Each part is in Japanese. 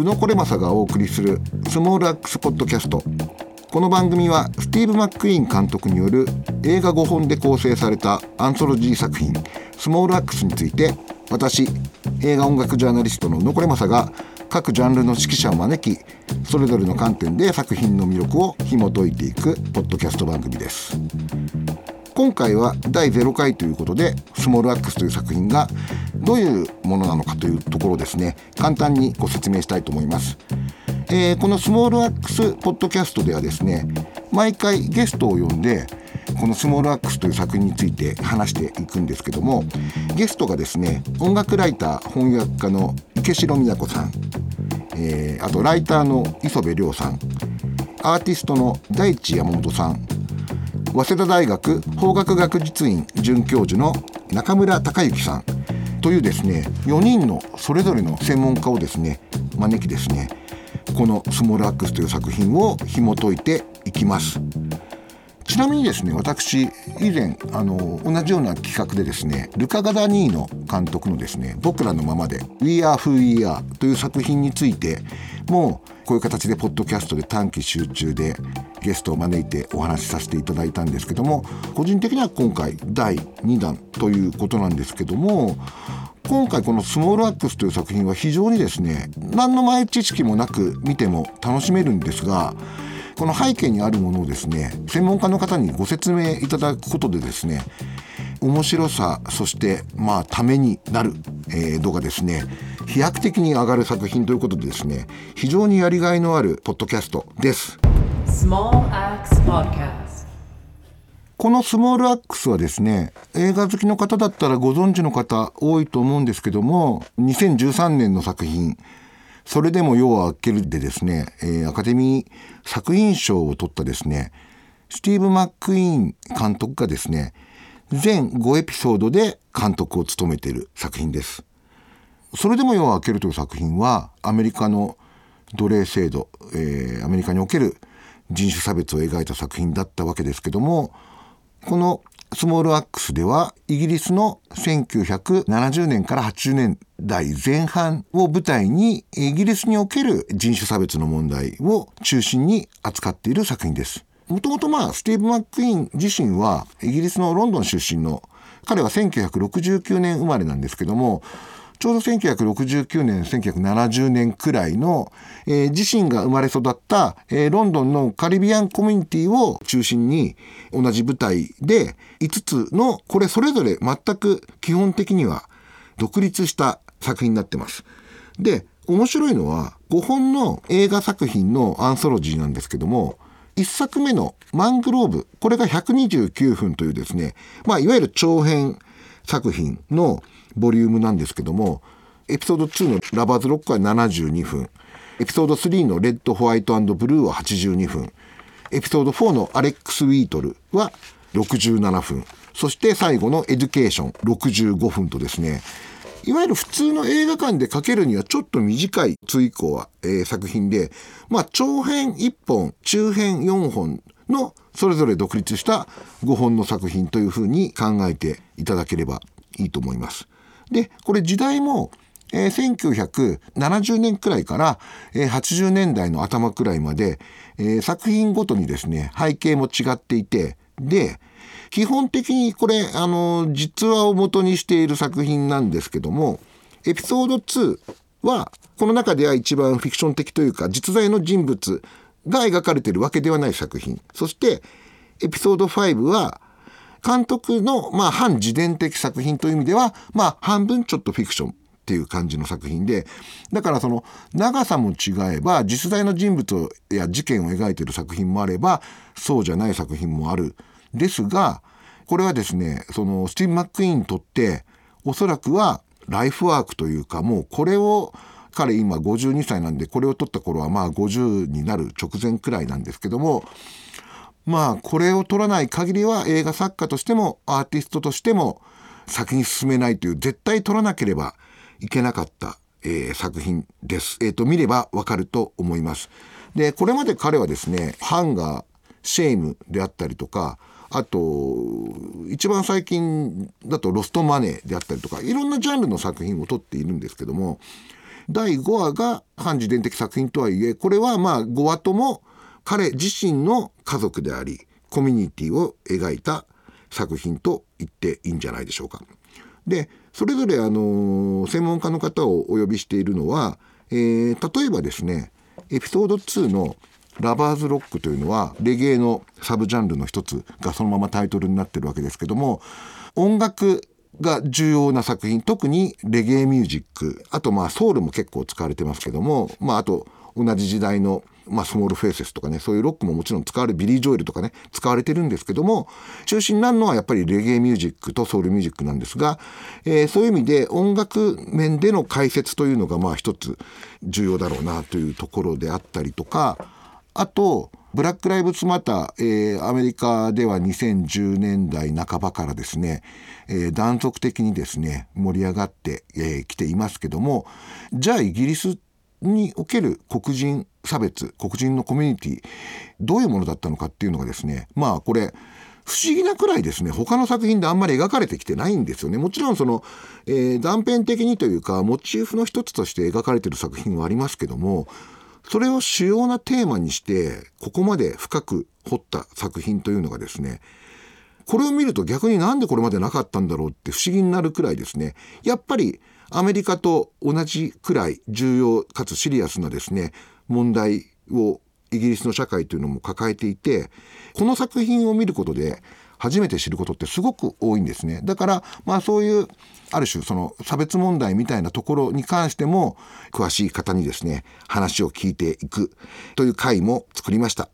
宇野これまさがお送りするスモールアックスポッドキャスト。この番組はスティーブ・マック・イーン監督による映画5本で構成されたアンソロジー作品スモールアックスについて私映画音楽ジャーナリストの宇野これまさが各ジャンルの指揮者を招きそれぞれの観点で作品の魅力を紐解いていくポッドキャスト番組です。今回は第0回ということでスモールアックスという作品がどういうものなのかというところをですね。簡単にご説明したいと思います、えー、このスモールアックスポッドキャストではですね毎回ゲストを呼んでこの「スモールアックス」という作品について話していくんですけどもゲストがですね音楽ライター翻訳家の池城美奈子さん、えー、あとライターの磯部亮さんアーティストの大地山本さん早稲田大学法学学術院准教授の中村隆之さんというですね4人のそれぞれの専門家をですね招きですねこの「スモールアックス」という作品を紐解いていきます。ちなみにですね私以前あの同じような企画でですねルカ・ガダニーノ監督のですね「僕らのままで We Are Who We Are」という作品についてもうこういう形でポッドキャストで短期集中でゲストを招いてお話しさせていただいたんですけども個人的には今回第2弾ということなんですけども今回この「スモールアックス」という作品は非常にですね何の前知識もなく見ても楽しめるんですがこの背景にあるものをですね専門家の方にご説明いただくことでですね面白さそしてまあためになる、えー、度がですね飛躍的に上がる作品ということでですね非常にやりがいのあるポッドキャストです。このスモールアックスはですね映画好きの方だったらご存知の方多いと思うんですけども2013年の作品それでも夜は明けるでですね、えー、アカデミー作品賞を取ったですね、スティーブ・マック・イーン監督がですね、全5エピソードで監督を務めている作品です。それでも夜は明けるという作品は、アメリカの奴隷制度、えー、アメリカにおける人種差別を描いた作品だったわけですけども、このスモールアックスではイギリスの1970年から80年代前半を舞台にイギリスにおける人種差別の問題を中心に扱っている作品です。もともとまあスティーブ・マック・イーン自身はイギリスのロンドン出身の彼は1969年生まれなんですけどもちょうど1969年、1970年くらいの、えー、自身が生まれ育った、えー、ロンドンのカリビアンコミュニティを中心に同じ舞台で5つの、これそれぞれ全く基本的には独立した作品になってます。で、面白いのは5本の映画作品のアンソロジーなんですけども、1作目のマングローブ、これが129分というですね、まあ、いわゆる長編作品のボリュームなんですけども、エピソード2のラバーズロックは72分、エピソード3のレッド、ホワイトブルーは82分、エピソード4のアレックス・ウィートルは67分、そして最後のエデュケーション65分とですね、いわゆる普通の映画館でかけるにはちょっと短い2以降は、えー、作品で、まあ長編1本、中編4本のそれぞれ独立した5本の作品というふうに考えていただければいいと思います。で、これ時代も、えー、1970年くらいから、えー、80年代の頭くらいまで、えー、作品ごとにですね、背景も違っていて、で、基本的にこれ、あの、実話を元にしている作品なんですけども、エピソード2は、この中では一番フィクション的というか、実在の人物が描かれているわけではない作品。そして、エピソード5は、監督の、まあ、反自伝的作品という意味では、まあ、半分ちょっとフィクションっていう感じの作品で、だからその、長さも違えば、実在の人物や事件を描いている作品もあれば、そうじゃない作品もある。ですが、これはですね、その、スティーブ・マック・イーンにとって、おそらくは、ライフワークというか、もうこれを、彼今52歳なんで、これを撮った頃はまあ50になる直前くらいなんですけども、まあこれを撮らない限りは映画作家としてもアーティストとしても先に進めないという絶対撮らなければいけなかった、えー、作品です。えっ、ー、と見ればわかると思います。でこれまで彼はですねハンガーシェイムであったりとかあと一番最近だとロストマネーであったりとかいろんなジャンルの作品を撮っているんですけども第5話が反自伝的作品とはいえこれはまあ5話とも彼自身の家族でありコミュニティを描いた作品と言っていいんじゃないでしょうか。でそれぞれあの専門家の方をお呼びしているのは、えー、例えばですねエピソード2の「ラバーズロック」というのはレゲエのサブジャンルの一つがそのままタイトルになってるわけですけども音楽が重要な作品。特にレゲエミュージック。あとまあソウルも結構使われてますけども。まああと同じ時代のまあ、スモールフェイセスとかね。そういうロックももちろん使われるビリー・ジョエルとかね。使われてるんですけども。中心になるのはやっぱりレゲエミュージックとソウルミュージックなんですが、えー、そういう意味で音楽面での解説というのがまあ一つ重要だろうなというところであったりとか。あとブラック・ライブズ・マター、えー、アメリカでは2010年代半ばからですね、えー、断続的にですね盛り上がってき、えー、ていますけどもじゃあイギリスにおける黒人差別黒人のコミュニティどういうものだったのかっていうのがですねまあこれ不思議なくらいですね他の作品であんまり描かれてきてないんですよね。もちろんその、えー、断片的にというかモチーフの一つとして描かれてる作品はありますけどもそれを主要なテーマにしてここまで深く掘った作品というのがですねこれを見ると逆になんでこれまでなかったんだろうって不思議になるくらいですね。やっぱりアメリカと同じくらい重要かつシリアスなですね問題をイギリスの社会というのも抱えていてこの作品を見ることで初めて知ることってすごく多いんですね。だからまあそういうある種その差別問題みたいなところに関しても詳しい方にですね話を聞いていくという回も作りました。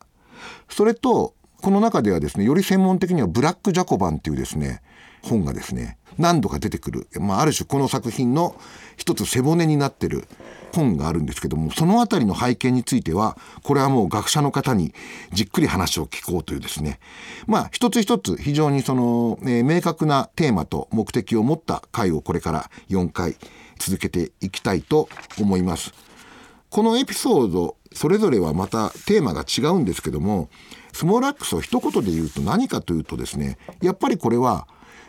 それとこの中ではですねより専門的にはブラック・ジャコバンっていうですね本がですね何度か出てくる、まあ、ある種この作品の一つ背骨になってる本があるんですけどもその辺りの背景についてはこれはもう学者の方にじっくり話を聞こうというですねまあ一つ一つ非常にその、えー、明確なテーマと目的を持った回をこれから4回続けていきたいと思います。このエピソードそれぞれはまたテーマが違うんですけどもスモーラックスを一言で言うと何かというとですねやっぱりこれは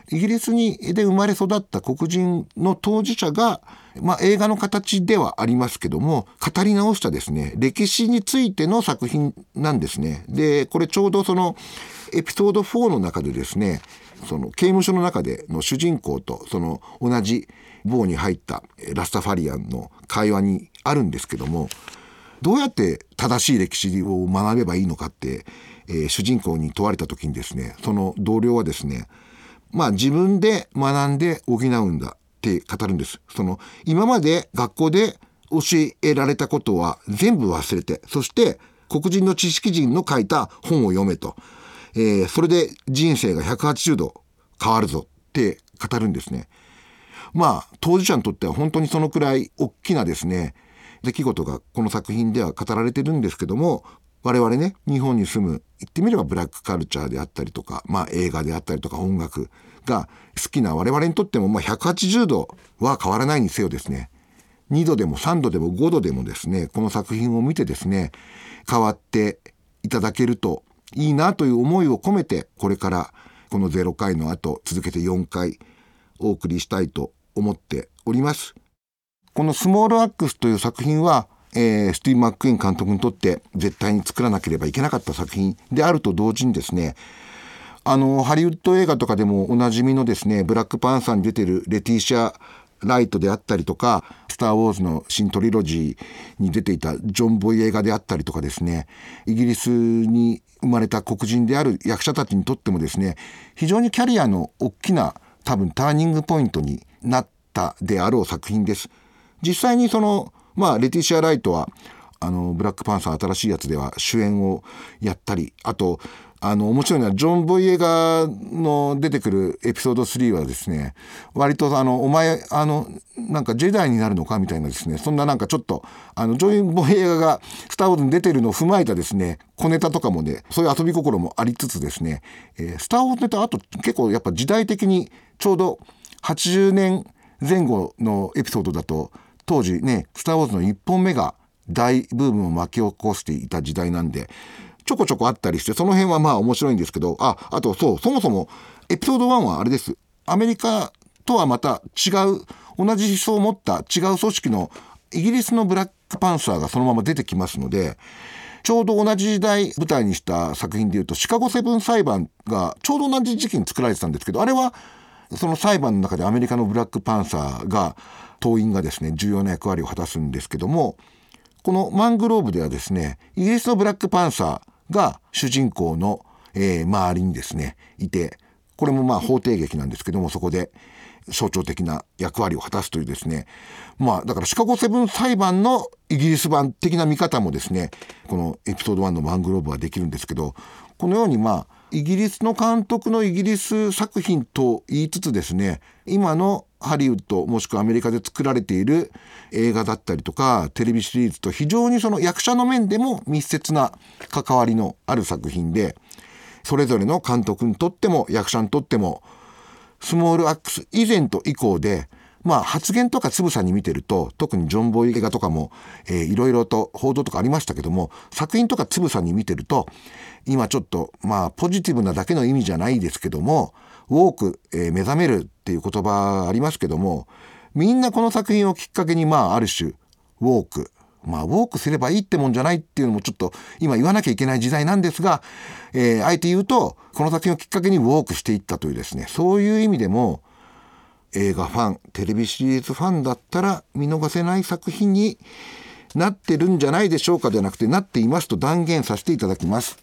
イギリスにで生まれ育った黒人の当事者が、まあ、映画の形ではありますけども語り直したですね歴史についての作品なんですね。でこれちょうどそのエピソード4の中でですねその刑務所の中での主人公とその同じ棒に入ったラスタファリアンの会話にあるんですけどもどうやって正しい歴史を学べばいいのかって、えー、主人公に問われた時にですねその同僚はですねまあ自分で学んで補うんだって語るんです。その今まで学校で教えられたことは全部忘れて、そして黒人の知識人の書いた本を読めと。えー、それで人生が180度変わるぞって語るんですね。まあ当事者にとっては本当にそのくらい大きなですね出来事がこの作品では語られてるんですけども我々ね日本に住む言ってみればブラックカルチャーであったりとか、まあ、映画であったりとか音楽が好きな我々にとっても、まあ、180度は変わらないにせよですね2度でも3度でも5度でもですねこの作品を見てですね変わっていただけるといいなという思いを込めてこれからこの0回の後続けて4回お送りしたいと思っております。このスモールアックスという作品はえー、スティーブ・マック・イーン監督にとって絶対に作らなければいけなかった作品であると同時にですねあのハリウッド映画とかでもおなじみのですねブラックパンサーに出てるレティシャ・ライトであったりとか「スター・ウォーズ」の新トリロジーに出ていたジョン・ボイ映画であったりとかですねイギリスに生まれた黒人である役者たちにとってもですね非常にキャリアの大きな多分ターニングポイントになったであろう作品です。実際にそのまあレティシア・ライトはあのブラックパンサー新しいやつでは主演をやったりあとあの面白いのはジョン・ボイエガの出てくるエピソード3はですね割とあのお前あのなんかジェダイになるのかみたいなですねそんななんかちょっとあのジョン・ボイエガが「スター・ウォーズ」に出てるのを踏まえたですね小ネタとかもねそういう遊び心もありつつですね「えー、スター・ウォーズ」ネタあと結構やっぱ時代的にちょうど80年前後のエピソードだと当時ね「スター・ウォーズ」の1本目が大ブームを巻き起こしていた時代なんでちょこちょこあったりしてその辺はまあ面白いんですけどああとそうそもそもエピソード1はあれです。アメリカとはまた違う同じ思想を持った違う組織のイギリスのブラックパンサーがそのまま出てきますのでちょうど同じ時代舞台にした作品でいうとシカゴセブン裁判がちょうど同じ時期に作られてたんですけどあれはその裁判の中でアメリカのブラックパンサーが党員がですね重要な役割を果たすんですけどもこのマングローブではですねイギリスのブラックパンサーが主人公の、えー、周りにですねいてこれもまあ法廷劇なんですけどもそこで象徴的な役割を果たすというですねまあだからシカゴセブン裁判のイギリス版的な見方もですねこのエピソード1のマングローブはできるんですけどこのようにまあイギリスの監督のイギリス作品と言いつつですね今のハリウッドもしくはアメリカで作られている映画だったりとかテレビシリーズと非常にその役者の面でも密接な関わりのある作品でそれぞれの監督にとっても役者にとってもスモールアックス以前と以降でまあ発言とかつぶさに見てると特にジョン・ボイ映画とかも、えー、いろいろと報道とかありましたけども作品とかつぶさに見てると今ちょっとまあポジティブなだけの意味じゃないですけどもウォーク、えー、目覚めるっていう言葉ありますけどもみんなこの作品をきっかけにまあある種ウォークまあウォークすればいいってもんじゃないっていうのもちょっと今言わなきゃいけない時代なんですが、えー、あえて言うとこの作品をきっかけにウォークしていったというですねそういう意味でも映画ファンテレビシリーズファンだったら見逃せない作品になってるんじゃないでしょうかではなくてなっていますと断言させていただきます。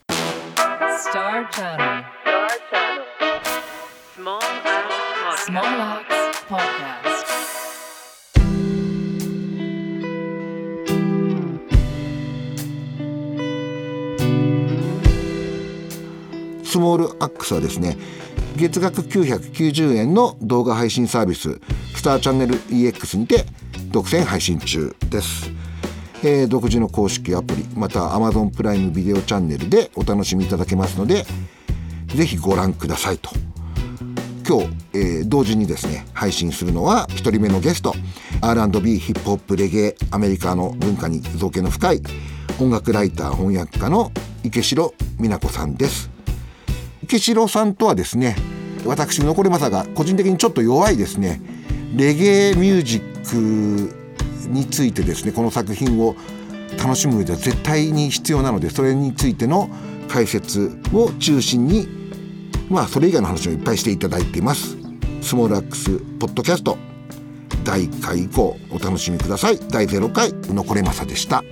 スモールアックスはですね月額990円の動画配信サービススターチャンネル EX にて独占配信中です、えー、独自の公式アプリまた Amazon プライムビデオチャンネルでお楽しみいただけますのでぜひご覧くださいと。今日、えー、同時にですね配信するのは1人目のゲスト R&B ヒップホップレゲエアメリカの文化に造形の深い音楽ライター翻訳家の池城美奈子さんです。池城さんとはですね私残り正が個人的にちょっと弱いですねレゲエミュージックについてですねこの作品を楽しむ上では絶対に必要なのでそれについての解説を中心にまあそれ以外の話をいっぱいしていただいています。スモールアックスポッドキャスト第1回以降お楽しみください。第0回残れまさでした。